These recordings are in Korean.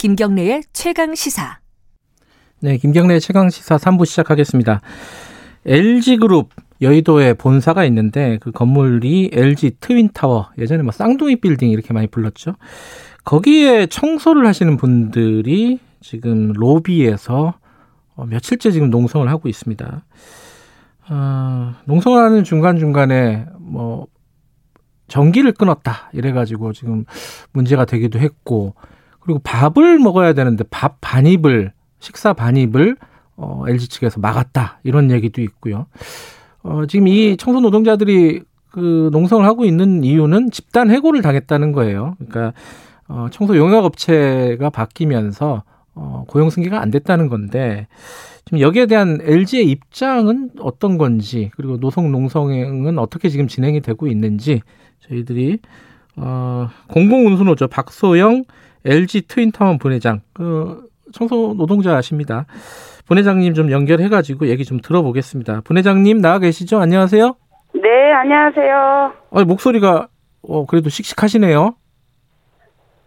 김경래의 최강 시사. 네, 김경래의 최강 시사 3부 시작하겠습니다. LG그룹 여의도에 본사가 있는데 그 건물이 LG 트윈 타워 예전에 뭐 쌍둥이 빌딩 이렇게 많이 불렀죠. 거기에 청소를 하시는 분들이 지금 로비에서 어, 며칠째 지금 농성을 하고 있습니다. 어, 농성을 하는 중간 중간에 뭐 전기를 끊었다 이래가지고 지금 문제가 되기도 했고 그리고 밥을 먹어야 되는데 밥 반입을 식사 반입을 어, LG 측에서 막았다 이런 얘기도 있고요. 어, 지금 이 청소 노동자들이 그 농성을 하고 있는 이유는 집단 해고를 당했다는 거예요. 그러니까 어, 청소 용역 업체가 바뀌면서 어, 고용 승계가 안 됐다는 건데 지금 여기에 대한 LG의 입장은 어떤 건지 그리고 노동 농성은 어떻게 지금 진행이 되고 있는지 저희들이 어, 공공 운수노조 박소영 LG 트윈타운 분회장 그 청소 노동자십니다. 분회장님 좀 연결해가지고 얘기 좀 들어보겠습니다. 분회장님 나와 계시죠? 안녕하세요. 네, 안녕하세요. 어, 목소리가 어, 그래도 씩씩하시네요.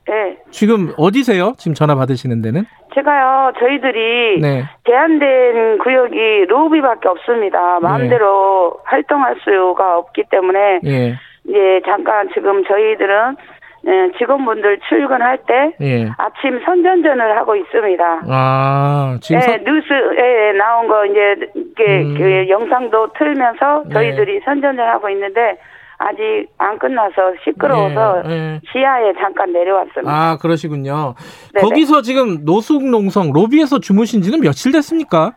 네. 지금 어디세요? 지금 전화 받으시는 데는? 제가요, 저희들이 네. 제한된 구역이 로비밖에 없습니다. 마음대로 활동할 수가 없기 때문에 예. 이제 잠깐 지금 저희들은 예, 직원분들 출근할 때 예. 아침 선전전을 하고 있습니다. 아, 지금 예, 선- 뉴스에 나온 거 이제 이게 음. 그 영상도 틀면서 네. 저희들이 선전전 하고 있는데 아직 안 끝나서 시끄러워서 예, 예. 지하에 잠깐 내려왔습니다. 아, 그러시군요. 네네. 거기서 지금 노숙농성 로비에서 주무신 지는 며칠 됐습니까?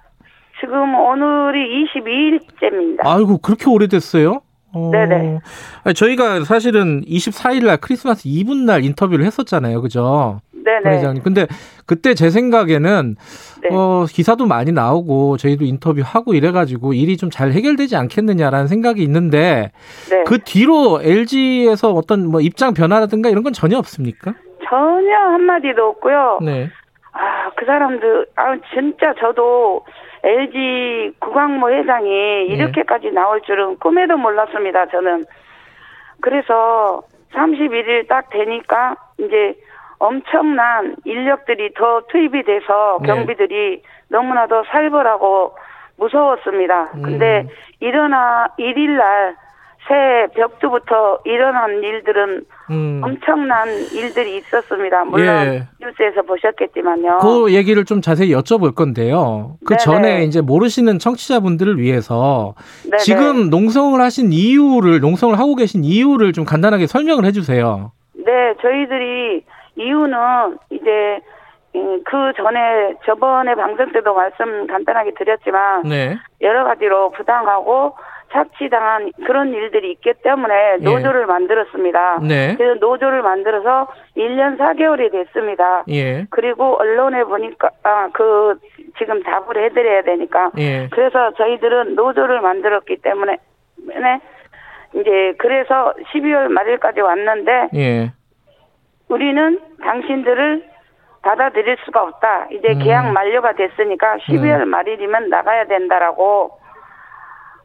지금 오늘이 22일째입니다. 아이고, 그렇게 오래됐어요? 어, 네네. 아니, 저희가 사실은 24일 날 크리스마스 이브 날 인터뷰를 했었잖아요. 그죠? 네네. 회장님. 근데 그때 제 생각에는 네. 어, 기사도 많이 나오고 저희도 인터뷰하고 이래 가지고 일이 좀 잘 해결되지 않겠느냐라는 생각이 있는데 네. 그 뒤로 LG에서 어떤 뭐 입장 변화라든가 이런 건 전혀 없습니까? 전혀 한마디도 없고요. 네. 아, 그 사람들, 아, 진짜 저도 LG 구광모 회장이 예. 이렇게까지 나올 줄은 꿈에도 몰랐습니다, 저는. 그래서 31일 딱 되니까 이제 엄청난 인력들이 더 투입이 돼서 네. 경비들이 너무나도 살벌하고 무서웠습니다. 근데 음. 일어나 1일 날 새벽부터 일어난 일들은 음. 엄청난 일들이 있었습니다. 물론 예. 뉴스에서 보셨겠지만요. 그 얘기를 좀 자세히 여쭤볼 건데요. 그 네네. 전에 이제 모르시는 청취자분들을 위해서 네네. 지금 농성을 하신 이유를 농성을 하고 계신 이유를 좀 간단하게 설명을 해주세요. 네, 저희들이 이유는 이제 음, 그 전에 저번에 방송 때도 말씀 간단하게 드렸지만 네. 여러 가지로 부당하고 착취당한 그런 일들이 있기 때문에 예. 노조를 만들었습니다. 네. 그래서 노조를 만들어서 1년 4개월이 됐습니다. 예. 그리고 언론에 보니까 아 그 지금 답을 해드려야 되니까 예. 그래서 저희들은 노조를 만들었기 때문에 네, 이제 그래서 12월 말일까지 왔는데 예. 우리는 당신들을 받아들일 수가 없다. 이제 음. 계약 만료가 됐으니까 12월 말일이면 나가야 된다라고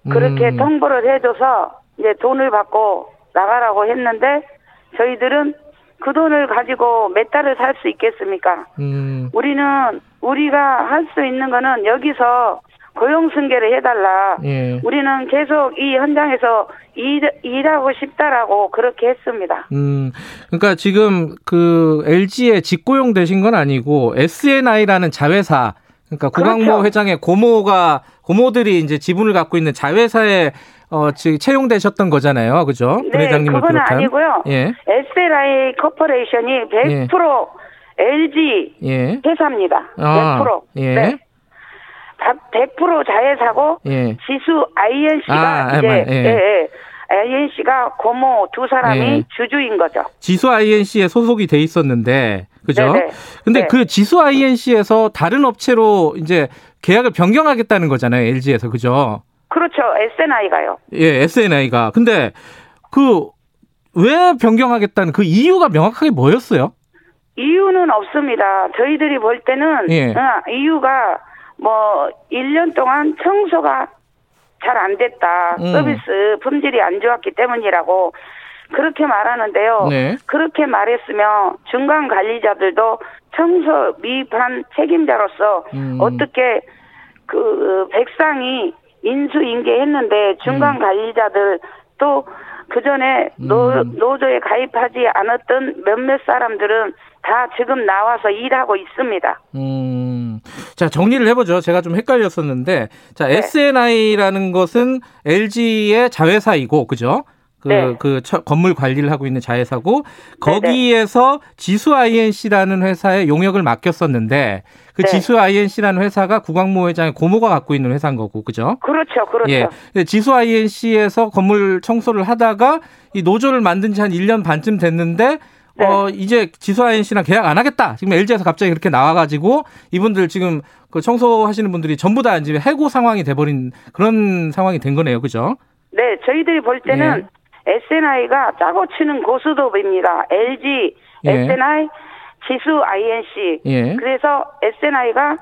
그렇게 음. 통보를 해줘서 이제 돈을 받고 나가라고 했는데 저희들은 그 돈을 가지고 몇 달을 살 수 있겠습니까? 음. 우리는 우리가 할 수 있는 거는 여기서 고용 승계를 해달라. 예. 우리는 계속 이 현장에서 일, 일하고 싶다라고 그렇게 했습니다. 음. 그러니까 지금 그 LG에 직고용 되신 건 아니고 SNI라는 자회사 그러니까 구광모 그렇죠. 회장의 고모가 고모들이 이제 지분을 갖고 있는 자회사에 어 지금 채용되셨던 거잖아요. 그죠? 네, 부회장님을 그건 비롯한. 아니고요. 예. SLI 코퍼레이션이 100% LG 예. 회사입니다. 아, 100%. 예. 네. 다100% 자회사고 예. 지수 INC가 아, 이제 아, 예. 예. 예, INC가 고모 두 사람이 예. 주주인 거죠. 지수 INC에 소속이 돼 있었는데 그죠? 네네. 근데 네. 그 지수 INC에서 다른 업체로 이제 계약을 변경하겠다는 거잖아요. LG에서 그죠? 그렇죠. SNI가요. 예, SNI가. 근데 그 왜 변경하겠다는 그 이유가 명확하게 뭐였어요? 이유는 없습니다. 저희들이 볼 때는 예. 어, 이유가 뭐 1년 동안 청소가 잘 안 됐다. 음. 서비스 품질이 안 좋았기 때문이라고 그렇게 말하는데요. 네. 그렇게 말했으면 중간 관리자들도 청소 미반 책임자로서 음. 어떻게 그 백상이 인수인계했는데 중간 음. 관리자들 또 그 전에 노, 음. 노조에 가입하지 않았던 몇몇 사람들은 다 지금 나와서 일하고 있습니다. 음. 자, 정리를 해보죠. 제가 좀 헷갈렸었는데, 자, 네. SNI라는 것은 LG의 자회사이고, 그죠? 그, 네. 그, 처- 건물 관리를 하고 있는 자회사고, 거기에서 지수 INC라는 회사에 용역을 맡겼었는데, 그 네. 지수 INC라는 회사가 구광모 회장의 고모가 갖고 있는 회사인 거고, 그죠? 그렇죠, 그렇죠. 예. 지수 INC에서 건물 청소를 하다가 이 노조를 만든 지 한 1년 반쯤 됐는데 네. 어 이제 지수 INC랑 계약 안 하겠다. 지금 LG에서 갑자기 그렇게 나와 가지고 이분들 지금 그 청소하시는 분들이 전부 다 이제 해고 상황이 돼 버린 그런 상황이 된 거네요. 그죠? 네, 저희들이 볼 때는 SNI가 짜고 치는 고수도입니다. LG, 예. SNI, 지수 INC. 예. 그래서 SNI가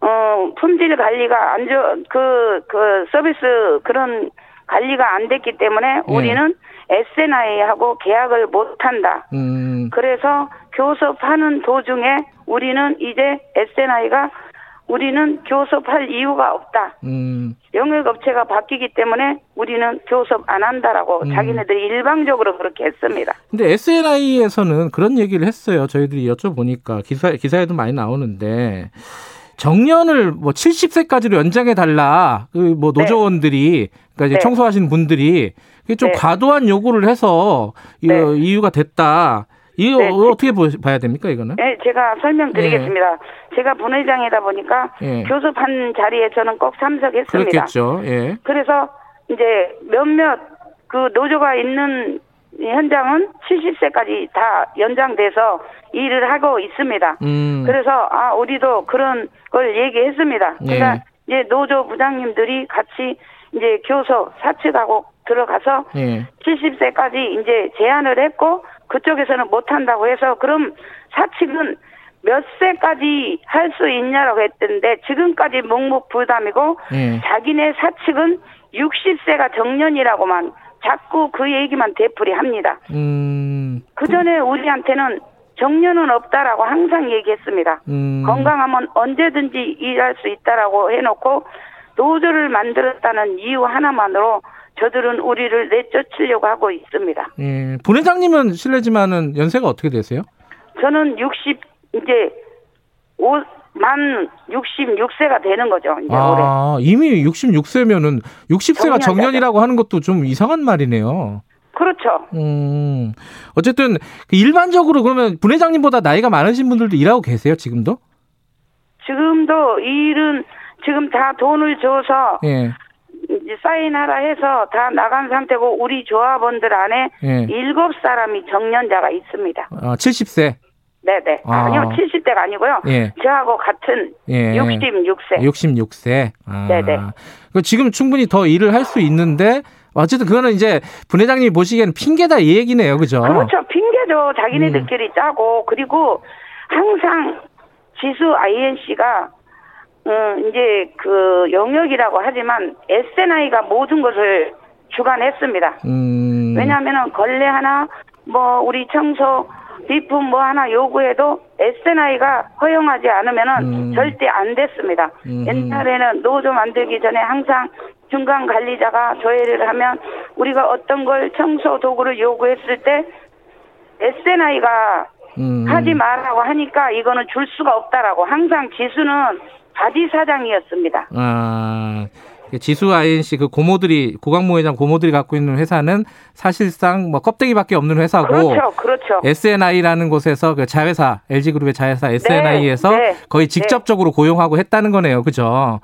어 품질 관리가 안 좋, 그, 그 서비스 그런 관리가 안 됐기 때문에 예. 우리는 SNI하고 계약을 못 한다. 음. 그래서 교섭하는 도중에 우리는 이제 SNI가 우리는 교섭할 이유가 없다. 음. 영역업체가 바뀌기 때문에 우리는 교섭 안 한다라고 음. 자기네들이 일방적으로 그렇게 했습니다. 근데 SNI에서는 그런 얘기를 했어요. 저희들이 여쭤보니까 기사 기사에도 많이 나오는데 정년을 뭐 70세까지로 연장해 달라. 그뭐 네. 노조원들이 그러니까 이제 네. 청소하시는 분들이 그게 좀 네. 과도한 요구를 해서 이 네. 이유가 됐다. 이거 네. 어떻게 보- 봐야 됩니까 이거는? 네, 제가 설명드리겠습니다. 제가 분회장이다 보니까 예. 교섭한 자리에 저는 꼭 참석했습니다. 그렇겠죠. 예. 그래서 이제 몇몇 그 노조가 있는 현장은 70세까지 다 연장돼서 일을 하고 있습니다. 음. 그래서 아 우리도 그런 걸 얘기했습니다. 예. 그러니까 이제 노조 부장님들이 같이 이제 교섭 사측하고 들어가서 예. 70세까지 이제 제안을 했고 그쪽에서는 못 한다고 해서 그럼 사측은 몇 세까지 할 수 있냐라고 했던데 지금까지 묵묵부담이고 예. 자기네 사측은 60세가 정년이라고만 자꾸 그 얘기만 되풀이합니다. 음. 그 전에 우리한테는 정년은 없다라고 항상 얘기했습니다. 음. 건강하면 언제든지 일할 수 있다라고 해놓고 노조를 만들었다는 이유 하나만으로 저들은 우리를 내쫓으려고 하고 있습니다. 예. 부회장님은 실례지만은 연세가 어떻게 되세요? 저는 60 이제 오, 만 66세가 되는 거죠. 이제 올해. 아, 이미 66세면은 60세가 정년자죠. 정년이라고 하는 것도 좀 이상한 말이네요. 그렇죠. 음, 어쨌든 그 일반적으로 그러면 부회장님보다 나이가 많으신 분들도 일하고 계세요, 지금도? 지금도 일은 지금 다 돈을 줘서 예, 이제 사인하라 해서 다 나간 상태고 우리 조합원들 안에 예. 일곱 사람이 정년자가 있습니다. 아, 70세. 네네. 아. 아니요, 70대가 아니고요. 예, 저하고 같은 예. 66세. 66세. 아, 네네. 그 지금 충분히 더 일을 할 수 있는데 어쨌든 그거는 이제 부회장님이 보시기에는 핑계다 이 얘기네요, 그죠? 그렇죠. 핑계죠. 음. 자기네들끼리 짜고 그리고 항상 지수 INC가 음, 이제 그 영역이라고 하지만 SNI가 모든 것을 주관했습니다. 음, 왜냐하면은 걸레 하나 뭐 우리 청소 비품 뭐 하나 요구해도 SNI가 허용하지 않으면은 음. 절대 안 됐습니다. 음. 옛날에는 노조 만들기 전에 항상 중간 관리자가 조회를 하면 우리가 어떤 걸 청소 도구를 요구했을 때 SNI가 음, 하지 말라고 하니까 이거는 줄 수가 없다라고 항상 지수는 바지 사장이었습니다. 아, 지수 INC 그 고모들이 고강모 회장 고모들이 갖고 있는 회사는 사실상 뭐 껍데기밖에 없는 회사고 그렇죠, 그렇죠. SNI라는 곳에서 그 자회사 LG그룹의 자회사 SNI에서 네. 거의 직접적으로 고용하고 했다는 거네요, 그죠?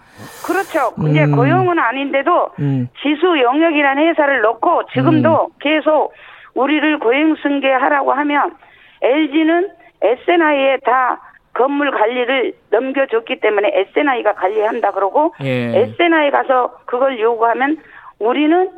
그렇죠. 근데 음. 고용은 아닌데도 음, 지수 영역이라는 회사를 넣고 지금도 계속 우리를 고용 승계하라고 하면 LG는 SNI에 다 건물 관리를 넘겨줬기 때문에 SNI가 관리한다 그러고 예, SNI 가서 그걸 요구하면 우리는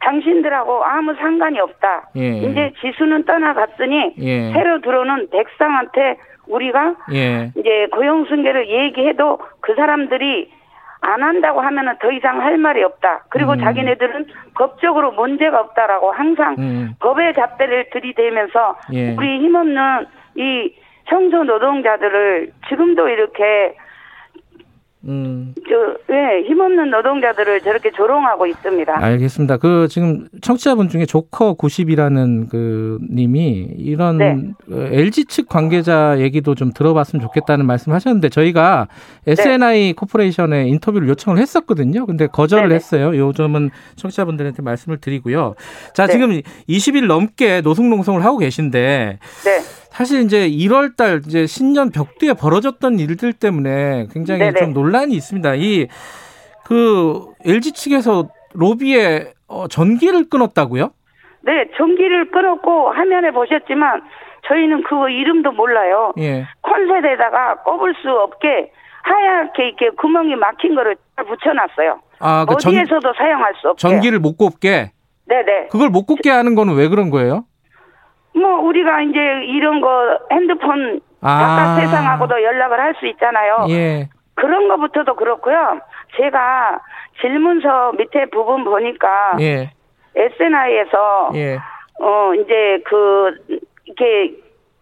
당신들하고 아무 상관이 없다. 예. 이제 지수는 떠나갔으니 예. 새로 들어오는 백상한테 우리가 예, 이제 고용 승계를 얘기해도 그 사람들이 안 한다고 하면은 더 이상 할 말이 없다. 그리고 음. 자기네들은 법적으로 문제가 없다라고 항상 음. 법의 잡대를 들이대면서 예. 우리 힘없는 이 청소 노동자들을 지금도 이렇게 음. 저, 예, 힘없는 노동자들을 저렇게 조롱하고 있습니다. 알겠습니다. 그 지금 청취자분 중에 조커 90이라는 그 님이 이런 네. 어, LG 측 관계자 얘기도 좀 들어봤으면 좋겠다는 말씀 하셨는데 저희가 SNI 코퍼레이션에 인터뷰를 요청을 했었거든요. 근데 거절을 네네. 했어요. 요 점은 청취자분들한테 말씀을 드리고요. 자, 네. 지금 20일 넘게 노숙농성을 하고 계신데 네. 사실 이제 1월 달 이제 신년 벽두에 벌어졌던 일들 때문에 굉장히 네네. 좀 논란이 있습니다. 이 그 LG 측에서 로비에 어, 전기를 끊었다고요? 네, 전기를 끊었고 화면에 보셨지만 저희는 그거 이름도 몰라요. 예. 콘셋에다가 꼽을 수 없게 하얗게 이렇게 구멍이 막힌 거를 다 붙여놨어요. 아, 그 전, 어디에서도 사용할 수 없게. 전기를 못 꼽게 네네. 그걸 못 꼽게 하는 거는 왜 그런 거예요? 뭐 우리가 이제 이런 거 핸드폰 아. 바깥 세상하고도 연락을 할 수 있잖아요. 예. 그런 거부터도 그렇고요. 제가 질문서 밑에 부분 보니까 예. SNI에서 예. 어 이제 그 이렇게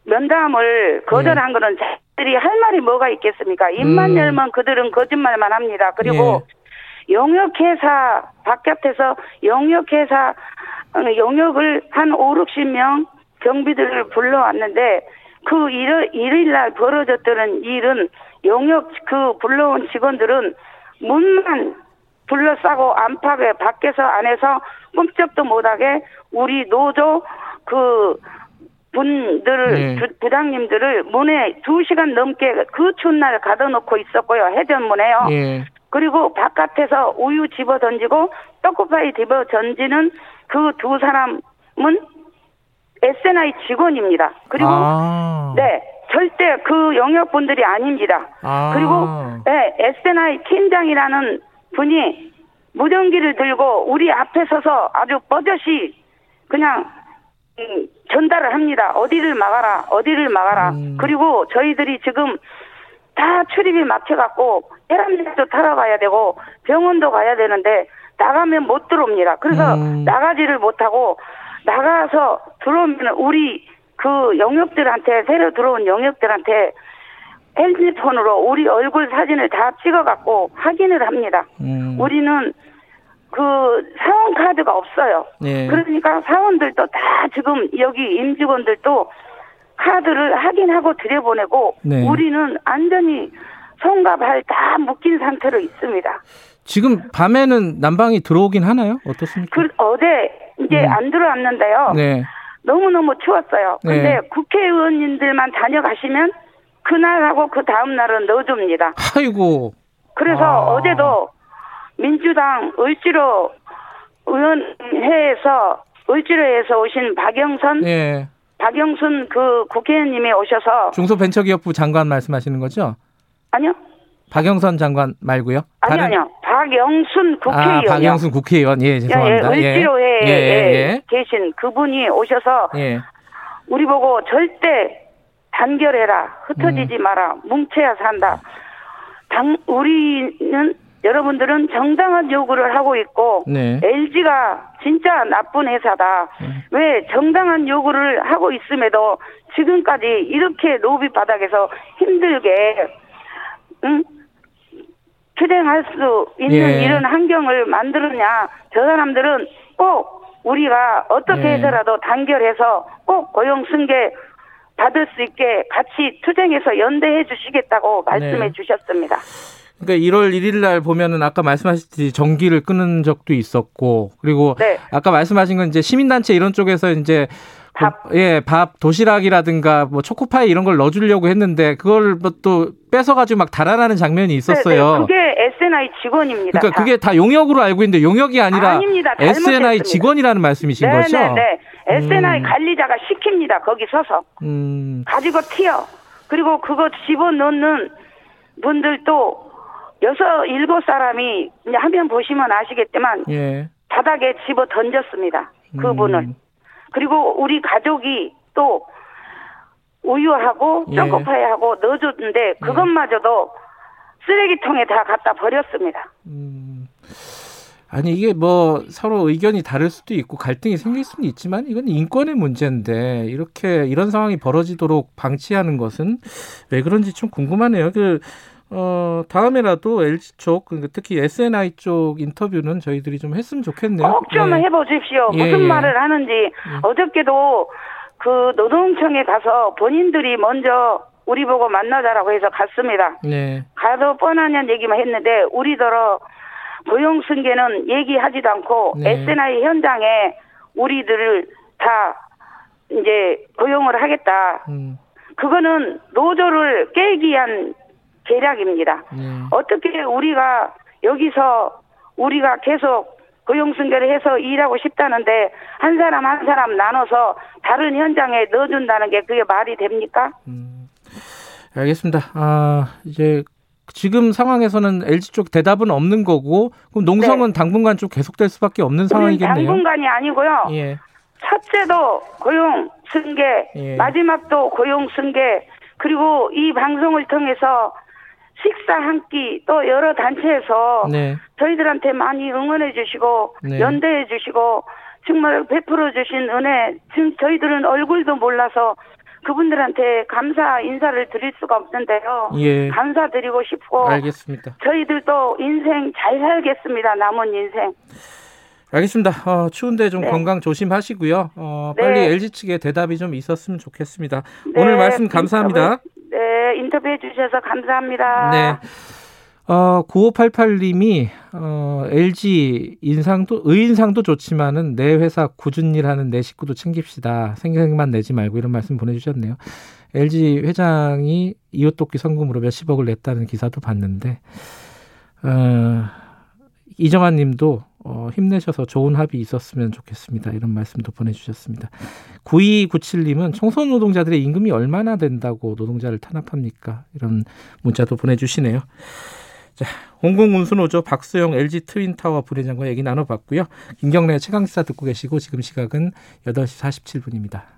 면담을 거절한 거는 자들이 할 말이 뭐가 있겠습니까? 입만 음. 열면 그들은 거짓말만 합니다. 그리고 용역회사 바깥에서 용역회사 어, 용역을 한 5, 60명 경비들을 불러왔는데 그 일, 일일날 벌어졌던 일은 용역 그 불러온 직원들은 문만 둘러싸고 안팎에 밖에서 안에서 꼼짝도 못하게 우리 노조 그 분들을 네. 부- 부장님들을 문에 두 시간 넘게 그 추운 날 가둬놓고 있었고요 해전문에요. 예. 그리고 바깥에서 우유 집어 던지고 떡국파이 집어 던지는 그 두 사람은 SNI 직원입니다. 그리고 아. 네 절대 그 영역 분들이 아닙니다. 아. 그리고 네, SNI 팀장이라는 분이 무전기를 들고 우리 앞에 서서 아주 뻗젓이 그냥 음, 전달을 합니다. 어디를 막아라, 어디를 막아라. 음. 그리고 저희들이 지금 다 출입이 막혀갖고 혈압약도 타러 가야 되고 병원도 가야 되는데 나가면 못 들어옵니다. 그래서 음. 나가지를 못하고 나가서 들어오면 우리 그 영역들한테 새로 들어온 영역들한테 핸드폰으로 우리 얼굴 사진을 다 찍어갖고 확인을 합니다. 음. 우리는 그 사원 카드가 없어요. 예. 그러니까 사원들도 다 지금 여기 임직원들도 카드를 확인하고 들여보내고 네. 우리는 안전히 손과 발 다 묶인 상태로 있습니다. 지금 밤에는 난방이 들어오긴 하나요? 어떻습니까? 그 어제 이제 음. 안 들어왔는데요. 네. 너무너무 추웠어요. 네. 근데 국회의원님들만 다녀가시면 그날하고 그 다음 날은 넣어줍니다. 아이고. 그래서 아. 어제도 민주당 을지로 의원회에서 을지로에서 오신 박영선, 예. 박영순 그 국회의원님이 오셔서 중소벤처기업부 장관 말씀하시는 거죠? 아니요, 박영선 장관 말고요. 아니요, 아니요, 박영순 국회의원이요. 아, 박영순 국회의원. 예, 예, 예, 죄송합니다. 예. 을지로에 예, 예, 계신 그분이 오셔서 예. 예. 우리 보고 절대 단결해라, 흩어지지 음. 마라, 뭉쳐야 산다. 당, 우리는 여러분들은 정당한 요구를 하고 있고 네. LG가 진짜 나쁜 회사다. 음. 왜 정당한 요구를 하고 있음에도 지금까지 이렇게 로비 바닥에서 힘들게 응? 투쟁할 수 있는 예. 이런 환경을 만들었냐? 저 사람들은 꼭 우리가 어떻게 예. 해서라도 단결해서 꼭 고용 승계 받을 수 있게 같이 투쟁해서 연대해 주시겠다고 말씀해 네. 주셨습니다. 그러니까 1월 1일 날 보면은 아까 말씀하셨듯이 전기를 끊은 적도 있었고 그리고 네. 아까 말씀하신 건 이제 시민단체 이런 쪽에서 이제 그- 밥. 예, 밥 도시락이라든가 뭐 초코파이 이런 걸 넣어주려고 했는데 그걸 뭐 또 뺏어가지고 막 달아나는 장면이 네, 있었어요. 네, 그게 SNI 직원입니다. 그러니까 다. 그게 다 용역으로 알고 있는데 용역이 아니라 아닙니다. SNI. 직원이라는 말씀이신 네, 거죠? 네, 네. SNI 음. 관리자가 시킵니다. 거기 서서 음, 가지고 튀어. 그리고 그거 집어넣는 분들도 여섯 일곱 사람이 이제 화면 보시면 아시겠지만 예. 바닥에 집어 던졌습니다. 그분을. 음. 그리고 우리 가족이 또 우유하고 예. 초코파이하고 넣어줬는데 그것마저도 쓰레기통에 다 갖다 버렸습니다. 음. 아니 이게 뭐 서로 의견이 다를 수도 있고 갈등이 생길 수는 있지만 이건 인권의 문제인데 이렇게 이런 상황이 벌어지도록 방치하는 것은 왜 그런지 좀 궁금하네요. 그 어, 다음에라도 LG 쪽, 그러니까 특히 SNI 쪽 인터뷰는 저희들이 좀 했으면 좋겠네요. 꼭좀 네. 해보십시오. 예, 무슨 예. 말을 하는지 어저께도 그 노동청에 가서 본인들이 먼저 우리 보고 만나자라고 해서 갔습니다. 네. 가도 뻔하냐는 얘기만 했는데 우리더러 고용 승계는 얘기하지도 않고 네. SNI 현장에 우리들을 다 이제 고용을 하겠다. 음, 그거는 노조를 깨기 위한 계략입니다. 네. 어떻게 우리가 여기서 우리가 계속 고용 승계를 해서 일하고 싶다는데 한 사람 한 사람 나눠서 다른 현장에 넣어준다는 게 그게 말이 됩니까? 음, 알겠습니다. 아, 이제 지금 상황에서는 LG 쪽 대답은 없는 거고, 그럼 농성은 당분간 좀 계속될 수밖에 없는 상황이겠네요. 당분간이 아니고요. 예. 첫째도 고용 승계, 예. 마지막도 고용 승계, 그리고 이 방송을 통해서 식사 한 끼 또 여러 단체에서 네. 저희들한테 많이 응원해 주시고 네. 연대해 주시고 정말 베풀어 주신 은혜 지금 저희들은 얼굴도 몰라서 그분들한테 감사 인사를 드릴 수가 없는데요. 예. 감사드리고 싶고 알겠습니다. 저희들도 인생 잘 살겠습니다. 남은 인생. 알겠습니다. 어, 추운데 좀 네. 건강 조심하시고요. 어, 네. 빨리 LG 측의 대답이 좀 있었으면 좋겠습니다. 네, 오늘 말씀 감사합니다. 네, 인터뷰해 주셔서 감사합니다. 네. 어, 9588님이, 어, LG 인상도, 의인상도 좋지만은 내 회사 굳은 일 하는 내 식구도 챙깁시다. 생각만 내지 말고 이런 말씀 보내 주셨네요. LG 회장이 이웃돕기 성금으로 몇십억을 냈다는 기사도 봤는데, 어, 이정환 님도 어, 힘내셔서 좋은 합의 있었으면 좋겠습니다. 이런 말씀도 보내주셨습니다. 9297님은 청소년 노동자들의 임금이 얼마나 된다고 노동자를 탄압합니까? 이런 문자도 보내주시네요. 자, 홍콩운수노조 박수영 LG 트윈타워 부회장과 얘기 나눠봤고요. 김경래 최강시사 듣고 계시고 지금 시각은 8시 47분입니다.